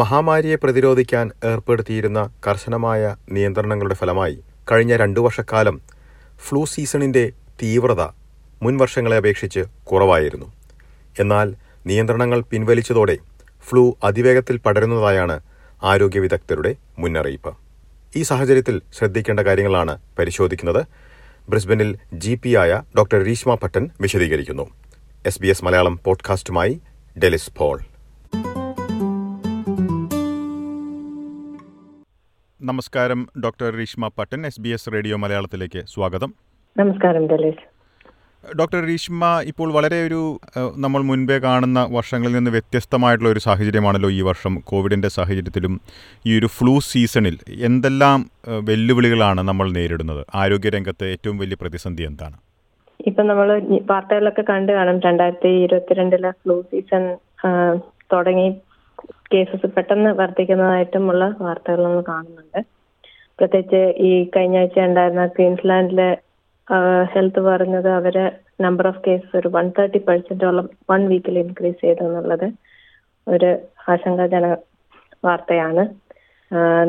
മഹാമാരിയെ പ്രതിരോധിക്കാൻ ഏർപ്പെടുത്തിയിരുന്ന കർശനമായ നിയന്ത്രണങ്ങളുടെ ഫലമായി കഴിഞ്ഞ രണ്ടു വർഷക്കാലം ഫ്ലൂ സീസണിന്റെ തീവ്രത മുൻ വർഷങ്ങളെ അപേക്ഷിച്ച് കുറവായിരുന്നു. എന്നാൽ നിയന്ത്രണങ്ങൾ പിൻവലിച്ചതോടെ ഫ്ലൂ അതിവേഗത്തിൽ പടരുന്നതായാണ് ആരോഗ്യ വിദഗ്ധരുടെ മുന്നറിയിപ്പ്. ഈ സാഹചര്യത്തിൽ ശ്രദ്ധിക്കേണ്ട കാര്യങ്ങളാണ് പരിശോധിക്കുന്നത്. ബ്രിസ്ബനിൽ ജി പി ആയ ഡോക്ടർ രീഷ്മ ഭട്ടൻ വിശദീകരിക്കുന്നു. എസ് ബി എസ് മലയാളം പോഡ്കാസ്റ്റുമായി ഡെലിസ് പോൾ. നമസ്കാരം doctor Reeshma Pattan S B S radio മലയാളത്തിലേക്ക് സ്വാഗതം. നമസ്കാരം ഡോക്ടർ രീഷ്മ ഇപ്പോൾ വളരെ ഒരു നമ്മൾ മുൻപേ കാണുന്ന വർഷങ്ങളിൽ നിന്ന് വ്യത്യസ്തമായിട്ടുള്ള ഒരു സാഹചര്യമാണല്ലോ ഈ വർഷം കോവിഡിന്റെ സാഹചര്യത്തിലും ഈ ഒരു ഫ്ലൂ സീസണിൽ എന്തെല്ലാം വെല്ലുവിളികളാണ് നമ്മൾ നേരിടുന്നത്? ആരോഗ്യരംഗത്ത് ഏറ്റവും വലിയ പ്രതിസന്ധി എന്താണ്? ഇപ്പൊ നമ്മൾ വാർത്തകളിലൊക്കെ കണ്ടു കാണും രണ്ടായിരത്തി ഇരുപത്തിരണ്ടിലെ ഫ്ലൂ സീസൺ തുടങ്ങി കേസസ് പെട്ടെന്ന് വർദ്ധിക്കുന്നതായിട്ടുമുള്ള വാർത്തകൾ നമ്മൾ കാണുന്നുണ്ട്. പ്രത്യേകിച്ച് ഈ കഴിഞ്ഞ ആഴ്ച ഉണ്ടായിരുന്ന ക്വീൻസ്ലാൻഡിലെ ഹെൽത്ത് പറഞ്ഞത് അവർ നമ്പർ ഓഫ് കേസസ് ഒരു വൺ തേർട്ടി പെർസെന്റോളം വൺ വീക്കിൽ ഇൻക്രീസ് ചെയ്തു എന്നുള്ളത് ഒരു ആശങ്കാജനക വാർത്തയാണ്.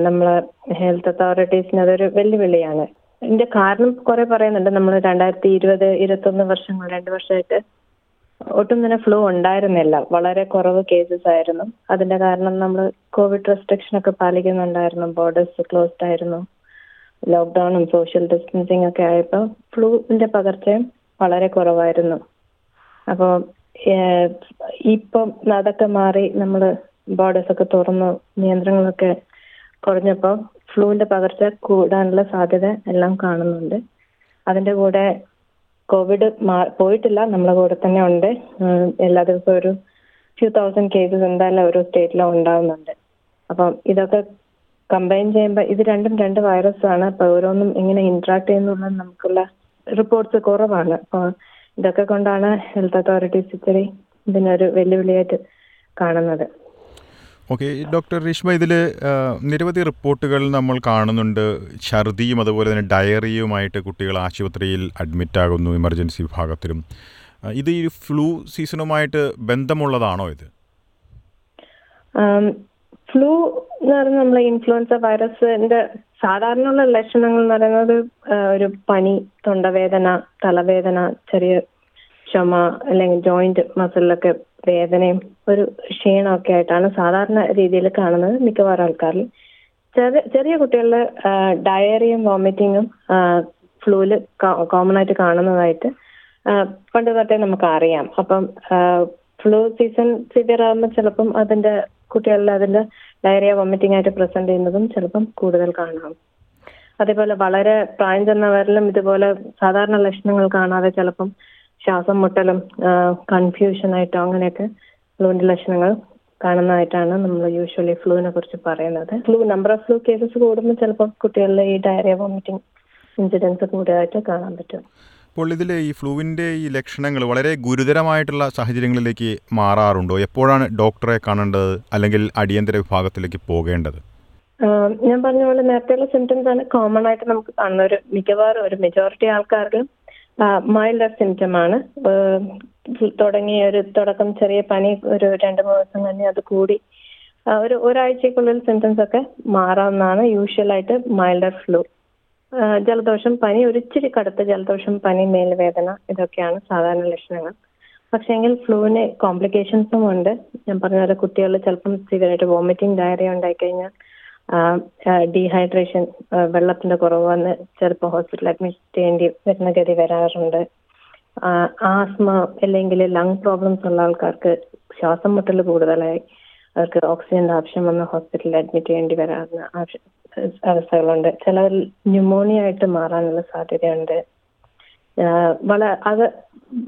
നമ്മളെ ഹെൽത്ത് അതോറിറ്റീസിന് അതൊരു വെല്ലുവിളിയാണ്. ഇതിന്റെ കാരണം കുറെ പറയുന്നുണ്ട്. നമ്മൾ രണ്ടായിരത്തി ഇരുപത് ഇരുപത്തൊന്ന് വർഷങ്ങൾ രണ്ട് വർഷമായിട്ട് ഒട്ടും തന്നെ ഫ്ലൂ ഉണ്ടായിരുന്നില്ല. വളരെ കുറവ് കേസസ് ആയിരുന്നു. അതിന്റെ കാരണം നമ്മൾ കോവിഡ് റെസ്ട്രിക്ഷൻ ഒക്കെ പാലിക്കുന്നുണ്ടായിരുന്നു. ബോർഡേഴ്സ് ക്ലോസ്ഡ് ആയിരുന്നു. ലോക്ക്ഡൌണും സോഷ്യൽ ഡിസ്റ്റൻസിങ് ഒക്കെ ആയപ്പോൾ ഫ്ലൂവിന്റെ പകർച്ചയും വളരെ കുറവായിരുന്നു. അപ്പോൾ ഇപ്പം അതൊക്കെ മാറി നമ്മൾ ബോർഡേഴ്സ് ഒക്കെ തുറന്നു നിയന്ത്രണങ്ങളൊക്കെ കുറഞ്ഞപ്പോൾ ഫ്ലൂവിന്റെ പകർച്ച കൂടാനുള്ള സാധ്യത എല്ലാം കാണുന്നുണ്ട്. അതിന്റെ കൂടെ കോവിഡ് പോയിട്ടില്ല. നമ്മളെ കൂടെ തന്നെ ഉണ്ട്. എല്ലാ ദിവസവും ഒരു ഫ്യൂ തൗസൻഡ് കേസസ് എന്തായാലും ഓരോ സ്റ്റേറ്റിലും ഉണ്ടാവുന്നുണ്ട്. അപ്പം ഇതൊക്കെ കമ്പൈൻ ചെയ്യുമ്പോൾ ഇത് രണ്ടും രണ്ട് വൈറസ് ആണ്. അപ്പൊ ഓരോന്നും ഇങ്ങനെ ഇന്ററാക്ട് ചെയ്യുന്നുള്ള നമുക്കുള്ള റിപ്പോർട്ട്സ് കുറവാണ്. അപ്പോൾ ഇതൊക്കെ കൊണ്ടാണ് ഹെൽത്ത് അതോറിറ്റീസ് ഇത്തിരി ഇതിനൊരു വെല്ലുവിളിയായിട്ട് കാണുന്നത്. ഓക്കെ ഡോക്ടർ രേഷ്മ ഇതിൽ നിരവധി റിപ്പോർട്ടുകൾ നമ്മൾ കാണുന്നുണ്ട്. ഛർദിയും അതുപോലെ തന്നെ ഡയറിയുമായിട്ട് കുട്ടികൾ ആശുപത്രിയിൽ അഡ്മിറ്റാകുന്നു എമർജൻസി വിഭാഗത്തിലും. ഇത് ഈ ഫ്ലൂ സീസണുമായിട്ട് ബന്ധമുള്ളതാണോ ഇത്? ഫ്ലൂ എന്ന് പറയുന്നത് നമ്മൾ ഇൻഫ്ലുവൻസ വൈറസിന്റെ സാധാരണയുള്ള ലക്ഷണങ്ങൾ എന്ന് പറയുന്നത് ഒരു പനി തൊണ്ടവേദന തലവേദന ചെറിയ ചുമ അല്ലെങ്കിൽ ജോയിന്റ് മസിലൊക്കെ വേദനയും ഒരു ക്ഷീണമൊക്കെ ആയിട്ടാണ് സാധാരണ രീതിയിൽ കാണുന്നത് മിക്കവാറും ആൾക്കാരിൽ. ചെറിയ ചെറിയ കുട്ടികളിൽ ഡയറിയും വോമിറ്റിങ്ങും ഫ്ലൂൽ കോമൺ ആയിട്ട് കാണുന്നതായിട്ട് പണ്ട് തൊട്ടേ നമുക്ക് അറിയാം. അപ്പം ഫ്ലൂ സീസൺ സിവിയർ ആകുമ്പോൾ ചിലപ്പം അതിന്റെ കുട്ടികളിൽ അതിന്റെ ഡയറിയ വോമിറ്റിംഗ് ആയിട്ട് പ്രസന്റ് ചെയ്യുന്നതും ചിലപ്പം കൂടുതൽ കാണാം. അതേപോലെ വളരെ പ്രായം ചെന്നവരിലും ഇതുപോലെ സാധാരണ ലക്ഷണങ്ങൾ കാണാതെ ചിലപ്പം ശ്വാസം മുട്ടലും കൺഫ്യൂഷൻ ആയിട്ടോ അങ്ങനെയൊക്കെ ഫ്ലൂവിന്റെ ലക്ഷണങ്ങൾ കാണുന്നതായിട്ടാണ് നമ്മൾ യൂഷ്വലി ഫ്ലൂവിനെ കുറിച്ച് പറയുന്നത്. Flu number of flu cases കൂടുമ്പോൾ ചിലപ്പോൾ കുട്ടികളിലെ ഈ ഡയറിയ വോമിറ്റിംഗ് ഇൻസിഡൻസ് കൂടുതലായിട്ട് കാണാൻ പറ്റും. അപ്പോൾ ഇതിൽ ഈ ഫ്ലൂവിന്റെ ഈ ലക്ഷണങ്ങൾ വളരെ ഗുരുതരമായിട്ടുള്ള സാഹചര്യങ്ങളിലേക്ക് മാറാറുണ്ടോ? എപ്പോഴാണ് ഡോക്ടറെ കാണേണ്ടത് അല്ലെങ്കിൽ അടിയന്തര വിഭാഗത്തിലേക്ക് പോകേണ്ടത്? ഞാൻ പറഞ്ഞ പോലെ നേരത്തെയുള്ള സിംറ്റംസ് ആണ് കോമൺ ആയിട്ട് നമുക്ക് കാണുന്ന ഒരു മിക്കവാറും ഒരു മെജോറിറ്റി ആൾക്കാർക്ക് മൈൽഡ് സിംറ്റം ആണ്. തുടങ്ങിയ ഒരു തുടക്കം ചെറിയ പനി ഒരു രണ്ട് മൂന്ന് ദിവസം തന്നെ അത് കൂടി. ഒരു ഒരാഴ്ചക്കുള്ളിൽ സിംറ്റംസ് ഒക്കെ മാറാവുന്നതാണ് യൂഷ്വലായിട്ട് മൈൽഡർ ഫ്ലൂ ജലദോഷം പനി ഒരിച്ചിരി കടുത്ത ജലദോഷം പനി മേൽവേദന ഇതൊക്കെയാണ് സാധാരണ ലക്ഷണങ്ങൾ. പക്ഷേങ്കിൽ ഫ്ലൂവിന് കോംപ്ലിക്കേഷൻസും ഉണ്ട്. ഞാൻ പറഞ്ഞ പോലെ കുട്ടികളിൽ ചിലപ്പം സിവിയറായിട്ട് വോമിറ്റിംഗ് ഡയറിയ ഉണ്ടായിക്കഴിഞ്ഞാൽ ഡീഹൈഡ്രേഷൻ വെള്ളത്തിന്റെ കുറവ് വന്ന് ചിലപ്പോൾ ഹോസ്പിറ്റലിൽ അഡ്മിറ്റ് ചെയ്യേണ്ടി വരുന്ന ഗതി വരാറുണ്ട്. ആസ്മ അല്ലെങ്കിൽ ലങ് പ്രോബ്ലംസ് ഉള്ള ആൾക്കാർക്ക് ശ്വാസം മുട്ടൽ കൂടുതലായി അവർക്ക് ഓക്സിജന്റെ ആവശ്യം വന്ന് ഹോസ്പിറ്റലിൽ അഡ്മിറ്റ് ചെയ്യേണ്ടി ആവശ്യ- അവസ്ഥകളുണ്ട്. ചിലർ ന്യൂമോണിയ ആയിട്ട് മാറാനുള്ള സാധ്യതയുണ്ട്. വളരെ വള അത്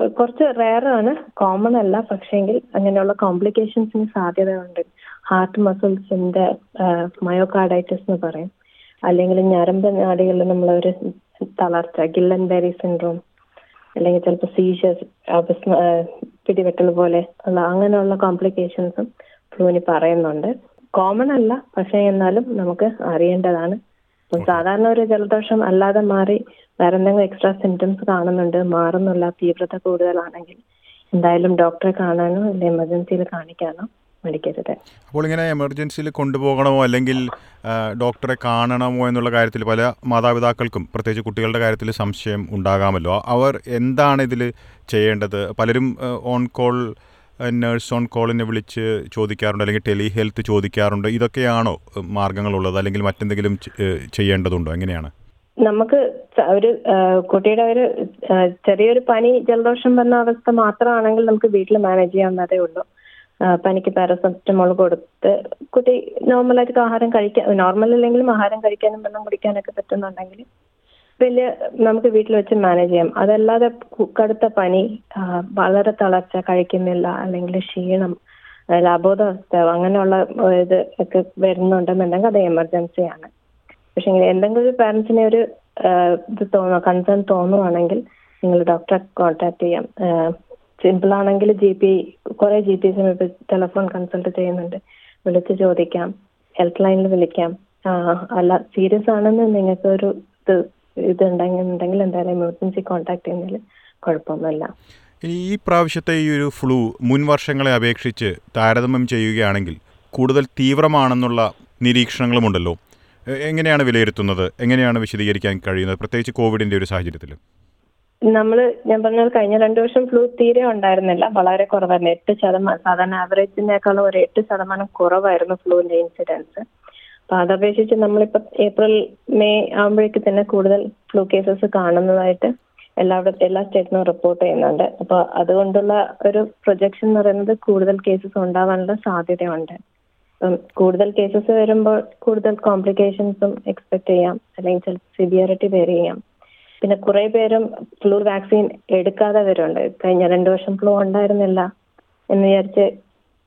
കുറച്ച് റയറാണ് കോമൺ അല്ല. പക്ഷേങ്കിൽ അങ്ങനെയുള്ള കോംപ്ലിക്കേഷൻസിന് സാധ്യതയുണ്ട്. ഹാർട്ട് മസിൽസിന്റെ മയോകാർഡൈറ്റിസ് എന്ന് പറയും. അല്ലെങ്കിൽ ഞരമ്പ് നാടികളിൽ നമ്മളൊരു തളർച്ച ഗില്ലൻ ബെറി സിൻഡ്രോം അല്ലെങ്കിൽ ചിലപ്പോൾ സീഷ്യസ് പിടിവെട്ടൽ പോലെ ഉള്ള അങ്ങനെയുള്ള കോംപ്ലിക്കേഷൻസും ഫ്ലൂവിന് പറയുന്നുണ്ട്. കോമൺ അല്ല പക്ഷേ എന്നാലും നമുക്ക് അറിയേണ്ടതാണ്. അപ്പം സാധാരണ ഒരു ജലദോഷം അല്ലാതെ മാറി വേറെ എന്തെങ്കിലും എക്സ്ട്രാ സിംറ്റംസ് കാണുന്നുണ്ട് മാറുന്നില്ല തീവ്രത കൂടുതലാണെങ്കിൽ എന്തായാലും ഡോക്ടറെ കാണാനോ അല്ലെങ്കിൽ എമർജൻസിയിൽ കാണിക്കാനോ മേടിക്കരുത് അപ്പോൾ ഇങ്ങനെ എമർജൻസിയിൽ കൊണ്ടുപോകണമോ അല്ലെങ്കിൽ ഡോക്ടറെ കാണണമോ എന്നുള്ള കാര്യത്തിൽ പല മാതാപിതാക്കൾക്കും പ്രത്യേകിച്ച് കുട്ടികളുടെ കാര്യത്തിൽ സംശയം ഉണ്ടാകാമല്ലോ. അവർ എന്താണ് ഇതിൽ ചെയ്യേണ്ടത്? പലരും ഓൺ കോൾ നേഴ്സ് ഓൺ കോളിനെ വിളിച്ച് ചോദിക്കാറുണ്ട് അല്ലെങ്കിൽ ടെലി ഹെൽത്ത് ചോദിക്കാറുണ്ട്. ഇതൊക്കെയാണോ മാർഗങ്ങളുള്ളത് അല്ലെങ്കിൽ മറ്റെന്തെങ്കിലും ചെയ്യേണ്ടതുണ്ടോ? എങ്ങനെയാണ്? നമുക്ക് ഒരു കുട്ടിയുടെ ഒരു ചെറിയൊരു പനി ജലദോഷം വന്ന അവസ്ഥ മാത്രമാണെങ്കിൽ നമുക്ക് വീട്ടിൽ മാനേജ് ചെയ്യാവുന്നതേ ഉള്ളൂ. പനിക്ക് പാരസെറ്റമോൾ കൊടുത്ത് കുട്ടി നോർമലായിട്ട് ആഹാരം കഴിക്കാൻ നോർമൽ അല്ലെങ്കിലും ആഹാരം കഴിക്കാനും വെള്ളം കുടിക്കാനൊക്കെ പറ്റുന്നുണ്ടെങ്കിൽ വലിയ നമുക്ക് വീട്ടിൽ വെച്ച് മാനേജ് ചെയ്യാം. അതല്ലാതെ കടുത്ത പനി വളരെ തളർച്ച കഴിക്കുന്നില്ല അല്ലെങ്കിൽ ക്ഷീണം അബോധാവസ്ഥ അങ്ങനെയുള്ള ഇത് ഒക്കെ വരുന്നുണ്ടെന്നുണ്ടെങ്കിൽ അത് എമർജൻസിയാണ് പക്ഷെ ഇങ്ങനെ എന്തെങ്കിലും ഒരു പാരന്റ്സിനെ ഒരു ഇത് തോന്നുക കൺസേൺ തോന്നുവാണെങ്കിൽ നിങ്ങൾ ഡോക്ടറെ കോൺടാക്ട് ചെയ്യാം. സിമ്പിൾ ആണെങ്കിൽ ജി പി കുറെ ജി പി സമയത്ത് ടെലഫോൺ കൺസൾട്ട് ചെയ്യുന്നുണ്ട്. വിളിച്ച് ചോദിക്കാം. ഹെൽപ്പ് ലൈനിൽ വിളിക്കാം. അല്ല സീരിയസ് ആണെന്ന് നിങ്ങൾക്ക് ഒരു ഇത് ഇതുണ്ടെങ്കിൽ എന്തായാലും എമർജൻസി കോൺടാക്ട് ചെയ്യുന്നതിൽ കുഴപ്പമൊന്നുമില്ല. ഈ പ്രാവശ്യത്തെ ഈ ഒരു ഫ്ലൂ മുൻ വർഷങ്ങളെ അപേക്ഷിച്ച് താരതമ്യം ചെയ്യുകയാണെങ്കിൽ കൂടുതൽ തീവ്രമാണെന്നുള്ള നിരീക്ഷണങ്ങളുമുണ്ടല്ലോ. എങ്ങനെയാണ് വിലയിരുത്തുന്നത്? എങ്ങനെയാണ് വിശദീകരിക്കാൻ കഴിയുന്നത്? പ്രത്യേകിച്ച് കോവിഡിന്റെ ഒരു സാഹചര്യത്തിൽ നമ്മൾ ഞാൻ പറഞ്ഞത് കഴിഞ്ഞ രണ്ടു വർഷം ഫ്ലൂ തീരെ ഉണ്ടായിരുന്നില്ല. വളരെ കുറവായിരുന്നു. എട്ട് ശതമാനം സാധാരണ ആവറേജിനേക്കാളും ഒരു എട്ട് ശതമാനം കുറവായിരുന്നു ഫ്ലൂവിന്റെ ഇൻസിഡൻസ് അപ്പൊ അതപേക്ഷിച്ച് നമ്മളിപ്പോ ഏപ്രിൽ മെയ് ആകുമ്പോഴേക്ക് തന്നെ കൂടുതൽ ഫ്ലൂ കേസസ് കാണുന്നതായിട്ട് എല്ലാവിടെ എല്ലാ സ്റ്റേറ്റിനും റിപ്പോർട്ട് ചെയ്യുന്നുണ്ട്. അപ്പൊ അതുകൊണ്ടുള്ള ഒരു പ്രൊജക്ഷൻ എന്ന് പറയുന്നത് കൂടുതൽ കേസസ് ഉണ്ടാവാനുള്ള സാധ്യതയുണ്ട്. കൂടുതൽ കേസസ് വരുമ്പോൾ കൂടുതൽ കോംപ്ലിക്കേഷൻസും എക്സ്പെക്ട് ചെയ്യാം. അല്ലെങ്കിൽ സിവിയറിറ്റി വേരി ചെയ്യാം. പിന്നെ കുറെ പേരും ഫ്ലൂ വാക്സിൻ എടുക്കാതെ വരുന്നുണ്ട്. കഴിഞ്ഞ രണ്ടു വർഷം ഫ്ലൂ ഉണ്ടായിരുന്നില്ല എന്ന് വിചാരിച്ച്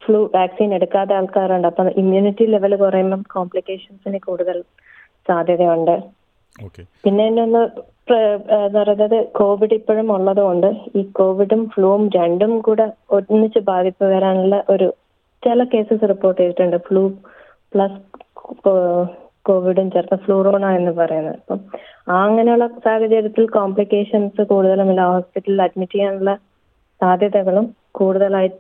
ഫ്ലൂ വാക്സിൻ എടുക്കാതെ ആൾക്കാരുണ്ട്. അപ്പം ഇമ്മ്യൂണിറ്റി ലെവൽ കുറയുമ്പം കോംപ്ലിക്കേഷൻസിന് കൂടുതൽ സാധ്യതയുണ്ട്. പിന്നെ എന്നൊന്ന് പറയുന്നത് കോവിഡ് ഇപ്പോഴും ഉള്ളതുകൊണ്ട് ഈ കോവിഡും ഫ്ലൂവും രണ്ടും കൂടെ ഒന്നിച്ച് ബാധിപ്പ് വരാനുള്ള ഒരു ചില കേസസ് റിപ്പോർട്ട് ചെയ്തിട്ടുണ്ട്. ഫ്ലൂ പ്ലസ് കോവിഡും ചേർത്ത് ഫ്ലൂറോണ എന്ന് പറയുന്നത്. അപ്പം അങ്ങനെയുള്ള സാഹചര്യത്തിൽ കോംപ്ലിക്കേഷൻസ് കൂടുതലും ഇല്ല ഹോസ്പിറ്റലിൽ അഡ്മിറ്റ് ചെയ്യാനുള്ള സാധ്യതകളും കൂടുതലായി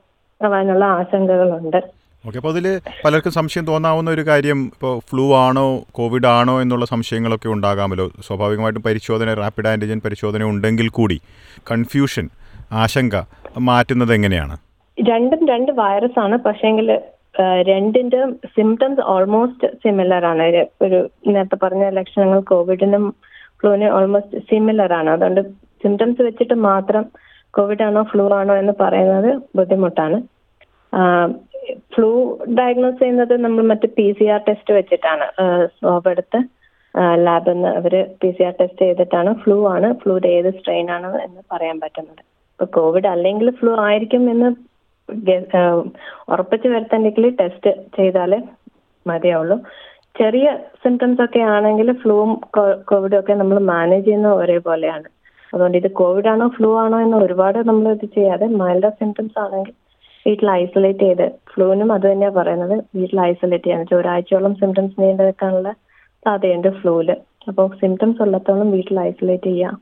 ആവാനുള്ള ആശങ്കകളുണ്ട്. ഓക്കെ അപ്പോൾ അതിൽ പലർക്കും സംശയം തോന്നാവുന്ന ഒരു കാര്യം ഇപ്പോൾ ഫ്ലൂ ആണോ കോവിഡ് ആണോ എന്നുള്ള സംശയങ്ങളൊക്കെ ഉണ്ടാകാമല്ലോ. സ്വാഭാവികമായിട്ടും പരിശോധന റാപ്പിഡ് ആന്റിജൻ പരിശോധന ഉണ്ടെങ്കിൽ കൂടി കൺഫ്യൂഷൻ ആശങ്ക മാറ്റുന്നത് എങ്ങനെയാണ്? രണ്ടും രണ്ട് വൈറസ് ആണ്. പക്ഷേങ്കിൽ രണ്ടിന്റെ സിംറ്റംസ് ഓൾമോസ്റ്റ് സിമിലർ ആണ്. ഒരു- നേരത്തെ പറഞ്ഞ ലക്ഷണങ്ങൾ കോവിഡിനും ഫ്ലൂവിനും ഓൾമോസ്റ്റ് സിമിലർ ആണ്. അതുകൊണ്ട് സിംറ്റംസ് വെച്ചിട്ട് മാത്രം കോവിഡ് ആണോ ഫ്ലൂ ആണോ എന്ന് പറയുന്നത് ബുദ്ധിമുട്ടാണ്. ഫ്ലൂ ഡയഗ്നോസ് ചെയ്യുന്നത് നമ്മൾ മറ്റ് പി സി ആർ ടെസ്റ്റ് വെച്ചിട്ടാണ്. സ്വാബ് ലാബിൽ നിന്ന് അവർ പി സി ആർ ടെസ്റ്റ് ചെയ്തിട്ടാണ് ഫ്ലൂ ആണ്. ഫ്ലൂയുടെ ഏത് സ്ട്രെയിൻ ആണ് എന്ന് പറയാൻ പറ്റുന്നത്. ഇപ്പൊ കോവിഡ് അല്ലെങ്കിൽ ഫ്ലൂ ആയിരിക്കും എന്ന് ഉറപ്പിച്ച് വരുത്തണ്ടെങ്കിൽ ടെസ്റ്റ് ചെയ്താലേ മതിയാവുള്ളൂ. ചെറിയ സിംറ്റംസ് ഒക്കെ ആണെങ്കിൽ ഫ്ലൂവും കോവിഡും ഒക്കെ നമ്മൾ മാനേജ് ചെയ്യുന്നത് ഒരേപോലെയാണ്. അതുകൊണ്ട് ഇത് കോവിഡ് ആണോ ഫ്ലൂ ആണോ എന്ന് ഒരുപാട് നമ്മൾ ഇത് ചെയ്യാതെ മൈൽഡ് സിംറ്റംസ് ആണെങ്കിൽ വീട്ടിൽ ഐസൊലേറ്റ് ചെയ്ത് ഫ്ലൂവിനും അത് തന്നെയാണ് പറയുന്നത്. വീട്ടിൽ ഐസൊലേറ്റ് ചെയ്യാൻ വെച്ചാൽ ഒരാഴ്ചയോളം സിംറ്റംസ് നീണ്ടു നിൽക്കാനുള്ള സാധ്യതയുണ്ട് ഫ്ലൂവിൽ അപ്പോൾ സിംറ്റംസ് ഉള്ളത്തോളം വീട്ടിൽ ഐസൊലേറ്റ് ചെയ്യാം.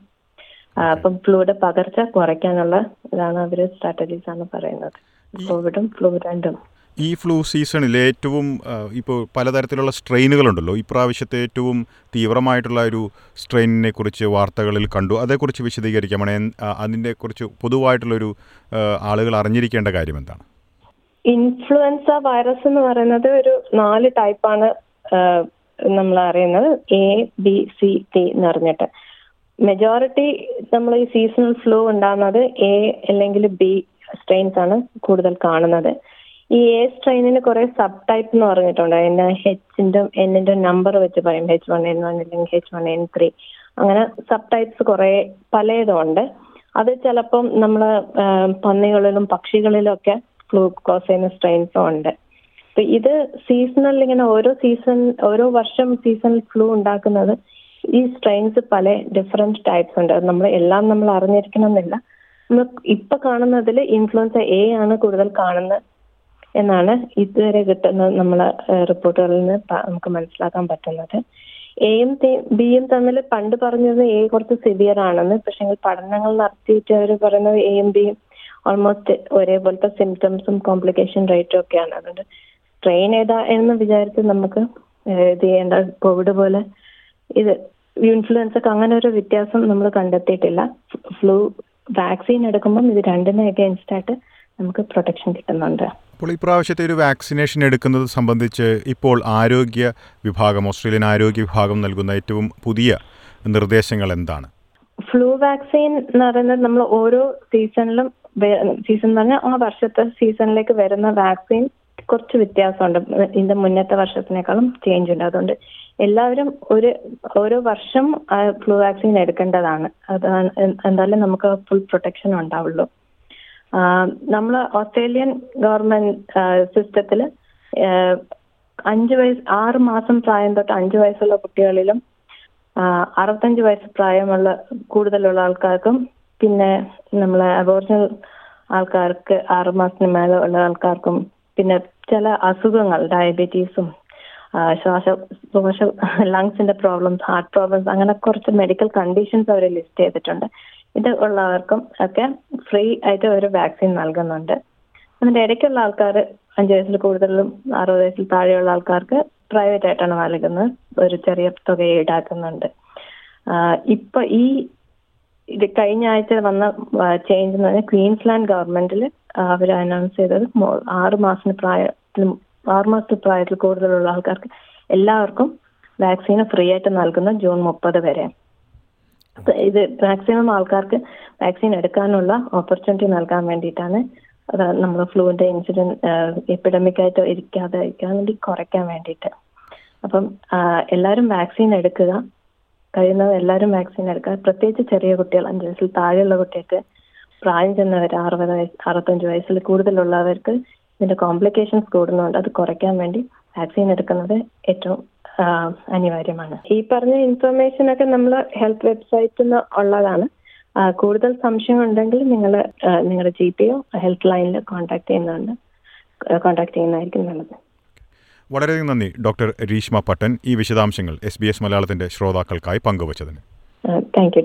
അപ്പം ഫ്ലൂയുടെ പകർച്ച കുറയ്ക്കാനുള്ള ഇതാണ് അവർ സ്ട്രാറ്റജീസ് ആണ് പറയുന്നത്. കോവിഡും ഫ്ലൂ രണ്ടും ഈ ഫ്ലൂ സീസണിൽ ഏറ്റവും ഇപ്പോൾ പലതരത്തിലുള്ള സ്ട്രെയിനുകളുണ്ടല്ലോ. ഇപ്രാവശ്യത്തെ ഏറ്റവും തീവ്രമായിട്ടുള്ള ഒരു സ്ട്രെയിനിനെ കുറിച്ച് വാർത്തകളിൽ കണ്ടു. അതേക്കുറിച്ച് വിശദീകരിക്കാമാണ്. അതിന്റെ കുറിച്ച് പൊതുവായിട്ടുള്ളൊരു ആളുകൾ അറിഞ്ഞിരിക്കേണ്ട കാര്യം എന്താണ്? ഇൻഫ്ലുവൻസ വൈറസ് എന്ന് പറയുന്നത് ഒരു നാല് ടൈപ്പാണ് നമ്മൾ അറിയുന്നത്. എ ബി സി ടി എന്ന് പറഞ്ഞിട്ട്. മെജോറിറ്റി നമ്മൾ ഈ സീസണൽ ഫ്ലൂ ഉണ്ടാകുന്നത് എ അല്ലെങ്കിൽ ബി സ്ട്രെയിൻസ് ആണ് കൂടുതൽ കാണുന്നത്. ഈ എ സ്ട്രെയിനിന് കുറെ സബ് ടൈപ്പ് എന്ന് പറഞ്ഞിട്ടുണ്ട്. അതിന് ഹെച്ചിന്റെ എന്നിന്റെ നമ്പർ വെച്ച് പറയും. ഹെച്ച് വൺ എൻ വൺ അല്ലെങ്കിൽ ഹെച്ച് വൺ എൻ ത്രീ അങ്ങനെ സബ് ടൈപ്സ് കുറെ പലതുണ്ട്. അത് ചിലപ്പം നമ്മൾ പന്നികളിലും പക്ഷികളിലും ഒക്കെ ഫ്ലൂ കോസ് ചെയ്യുന്ന സ്ട്രെയിൻസും ഉണ്ട്. അപ്പൊ ഇത് സീസണൽ ഇങ്ങനെ ഓരോ സീസൺ ഓരോ വർഷം സീസണൽ ഫ്ലൂ ഉണ്ടാക്കുന്നത് ഈ സ്ട്രെയിൻസ് പല ഡിഫറെന്റ് ടൈപ്സ് ഉണ്ട്. നമ്മൾ എല്ലാം നമ്മൾ അറിഞ്ഞിരിക്കണം എന്നില്ല ഇപ്പൊ കാണുന്നതിൽ ഇൻഫ്ലുവൻസ എ ആണ് കൂടുതൽ കാണുന്നത് എന്നാണ് ഇതുവരെ കിട്ടുന്ന നമ്മളെ റിപ്പോർട്ടുകളിൽ നിന്ന് നമുക്ക് മനസ്സിലാക്കാൻ പറ്റുന്നത്. എയും ബിയും തമ്മിൽ പണ്ട് പറഞ്ഞത് എ കുറച്ച് സിവിയർ ആണെന്ന്. പക്ഷെ പഠനങ്ങൾ നടത്തിയിട്ട് അവർ പറയുന്നത് എയും ബിയും ഓൾമോസ്റ്റ് ഒരേപോലത്തെ സിംറ്റംസും കോംപ്ലിക്കേഷൻ റേറ്റും ഒക്കെയാണ്. അതുകൊണ്ട് സ്ട്രെയിൻ ഏതാ എന്ന് വിചാരിച്ച് നമുക്ക് ഇത് ചെയ്യേണ്ട കോവിഡ് പോലെ ഇത് ഇൻഫ്ലുവൻസ ഒക്കെ അങ്ങനെ ഒരു വ്യത്യാസം നമ്മൾ കണ്ടെത്തിയിട്ടില്ല. ഫ്ലൂ വാക്സിൻ എടുക്കുമ്പം ഇത് രണ്ടിനും അഗേൻസ്റ്റ് ആയിട്ട് നമുക്ക് പ്രൊട്ടക്ഷൻ കിട്ടുന്നുണ്ട്. അപ്പോൾ ഈ പ്രാവശ്യത്തെ ഒരു വാക്സിനേഷൻ എടുക്കുന്നത് സംബന്ധിച്ച് ഇപ്പോൾ ആരോഗ്യ വിഭാഗം ഓസ്ട്രേലിയൻ ആരോഗ്യ വിഭാഗം നൽകുന്ന ഏറ്റവും പുതിയ നിർദ്ദേശങ്ങൾ എന്താണ്? ഫ്ലൂ വാക്സിൻ എന്ന് പറയുന്നത് നമ്മൾ ഓരോ സീസണിലും സീസൺ എന്ന് പറഞ്ഞാൽ ആ വർഷത്തെ സീസണിലേക്ക് വരുന്ന വാക്സിൻ കുറച്ച് വ്യത്യാസമുണ്ട്. ഇതിന്റെ മുന്നത്തെ വർഷത്തിനേക്കാളും ചേഞ്ച് ഉണ്ട്. അതുകൊണ്ട് എല്ലാവരും ഒരു ഓരോ വർഷം ഫ്ലൂ വാക്സിൻ എടുക്കേണ്ടതാണ്. അതാണ് എന്തായാലും നമുക്ക് ഫുൾ പ്രൊട്ടക്ഷൻ ഉണ്ടാവുള്ളൂ. നമ്മൾ ഓസ്ട്രേലിയൻ ഗവൺമെന്റ് സിസ്റ്റത്തിൽ അഞ്ച് വയസ്സ് ആറ് മാസം പ്രായം തൊട്ട് അഞ്ച് വയസ്സുള്ള കുട്ടികളിലും അറുപത്തഞ്ച് വയസ്സ് പ്രായമുള്ള കൂടുതലുള്ള ആൾക്കാർക്കും പിന്നെ നമ്മളെ അബോർജിനൽ ആൾക്കാർക്ക് ആറ് മാസത്തിന് മേലെ ഉള്ള ആൾക്കാർക്കും പിന്നെ ചില അസുഖങ്ങൾ ഡയബറ്റീസും ശ്വാസ ശ്വാസ ലങ്സിന്റെ പ്രോബ്ലംസ് ഹാർട്ട് പ്രോബ്ലംസ് അങ്ങനെ കുറച്ച് മെഡിക്കൽ കണ്ടീഷൻസ് അവർ ലിസ്റ്റ് ചെയ്തിട്ടുണ്ട്. ഇത് ഉള്ളവർക്കും ഒക്കെ ഫ്രീ ആയിട്ട് ഒരു വാക്സിൻ നൽകുന്നുണ്ട്. അതിന്റെ ഇടയ്ക്കുള്ള ആൾക്കാർ അഞ്ച് വയസ്സിൽ കൂടുതലും അറുപത് വയസ്സിൽ താഴെയുള്ള ആൾക്കാർക്ക് പ്രൈവറ്റ് ആയിട്ടാണ് നൽകുന്നത്. ഒരു ചെറിയ തുക ഈടാക്കുന്നുണ്ട്. ഇപ്പൊ ഈ ഇത് കഴിഞ്ഞ ആഴ്ച വന്ന ചേഞ്ച് എന്ന് പറഞ്ഞാൽ ക്വീൻസ്ലാൻഡ് ഗവൺമെന്റിൽ അവർ അനൗൺസ് ചെയ്തത് ആറ് മാസത്തിന് പ്രായത്തിൽ ആറ് മാസത്തെ പ്രായത്തിൽ കൂടുതലുള്ള ആൾക്കാർക്ക് എല്ലാവർക്കും വാക്സിന് ഫ്രീ ആയിട്ട് നൽകുന്ന ജൂൺ മുപ്പത് വരെ. ഇത് മാക്സിമം ആൾക്കാർക്ക് വാക്സിൻ എടുക്കാനുള്ള ഓപ്പർച്യൂണിറ്റി നൽകാൻ വേണ്ടിയിട്ടാണ് നമ്മൾ ഫ്ലൂവിന്റെ ഇൻസിഡന്റ് എപ്പിഡമിക് ആയിട്ട് ഇരിക്കാതെ ഇരിക്കാൻ വേണ്ടി കുറയ്ക്കാൻ വേണ്ടിയിട്ട്. അപ്പം എല്ലാവരും വാക്സിൻ എടുക്കുക കഴിയുന്നത് എല്ലാവരും വാക്സിൻ എടുക്കുക. പ്രത്യേകിച്ച് ചെറിയ കുട്ടികൾ അഞ്ച് വയസ്സിൽ താഴെയുള്ള കുട്ടികൾക്ക് പ്രായം ചെന്നവർ അറുപത് വയസ്സ് അറുപത്തഞ്ച് വയസ്സിൽ കൂടുതലുള്ളവർക്ക് ഇതിന്റെ കോംപ്ലിക്കേഷൻസ് കൂടുന്നുണ്ട്. അത് കുറയ്ക്കാൻ വേണ്ടി വാക്സിൻ എടുക്കുന്നത് ഏറ്റവും അനിവാര്യമാണ്. ഈ പറഞ്ഞ ഇൻഫർമേഷൻ ഒക്കെ നമ്മൾ ഹെൽത്ത് വെബ്സൈറ്റിൽ നിന്ന് ഉള്ളതാണ്. കൂടുതൽ സംശയം ഉണ്ടെങ്കിൽ നിങ്ങൾ നിങ്ങളുടെ ജി പിയോ ഹെൽത്ത് ലൈനിൽ കോൺടാക്ട് ചെയ്യുന്നുണ്ട്. കോൺടാക്ട് ചെയ്യുന്നതായിരിക്കും നല്ലത്. വളരെയധികം നന്ദി ഡോക്ടർ രീഷ്മ പട്ടൻ. ഈ വിശദാംശങ്ങൾ എസ് ബി എസ് മലയാളത്തിന്റെ ശ്രോതാക്കൾക്കായി പങ്കുവച്ചതിന്. Thank you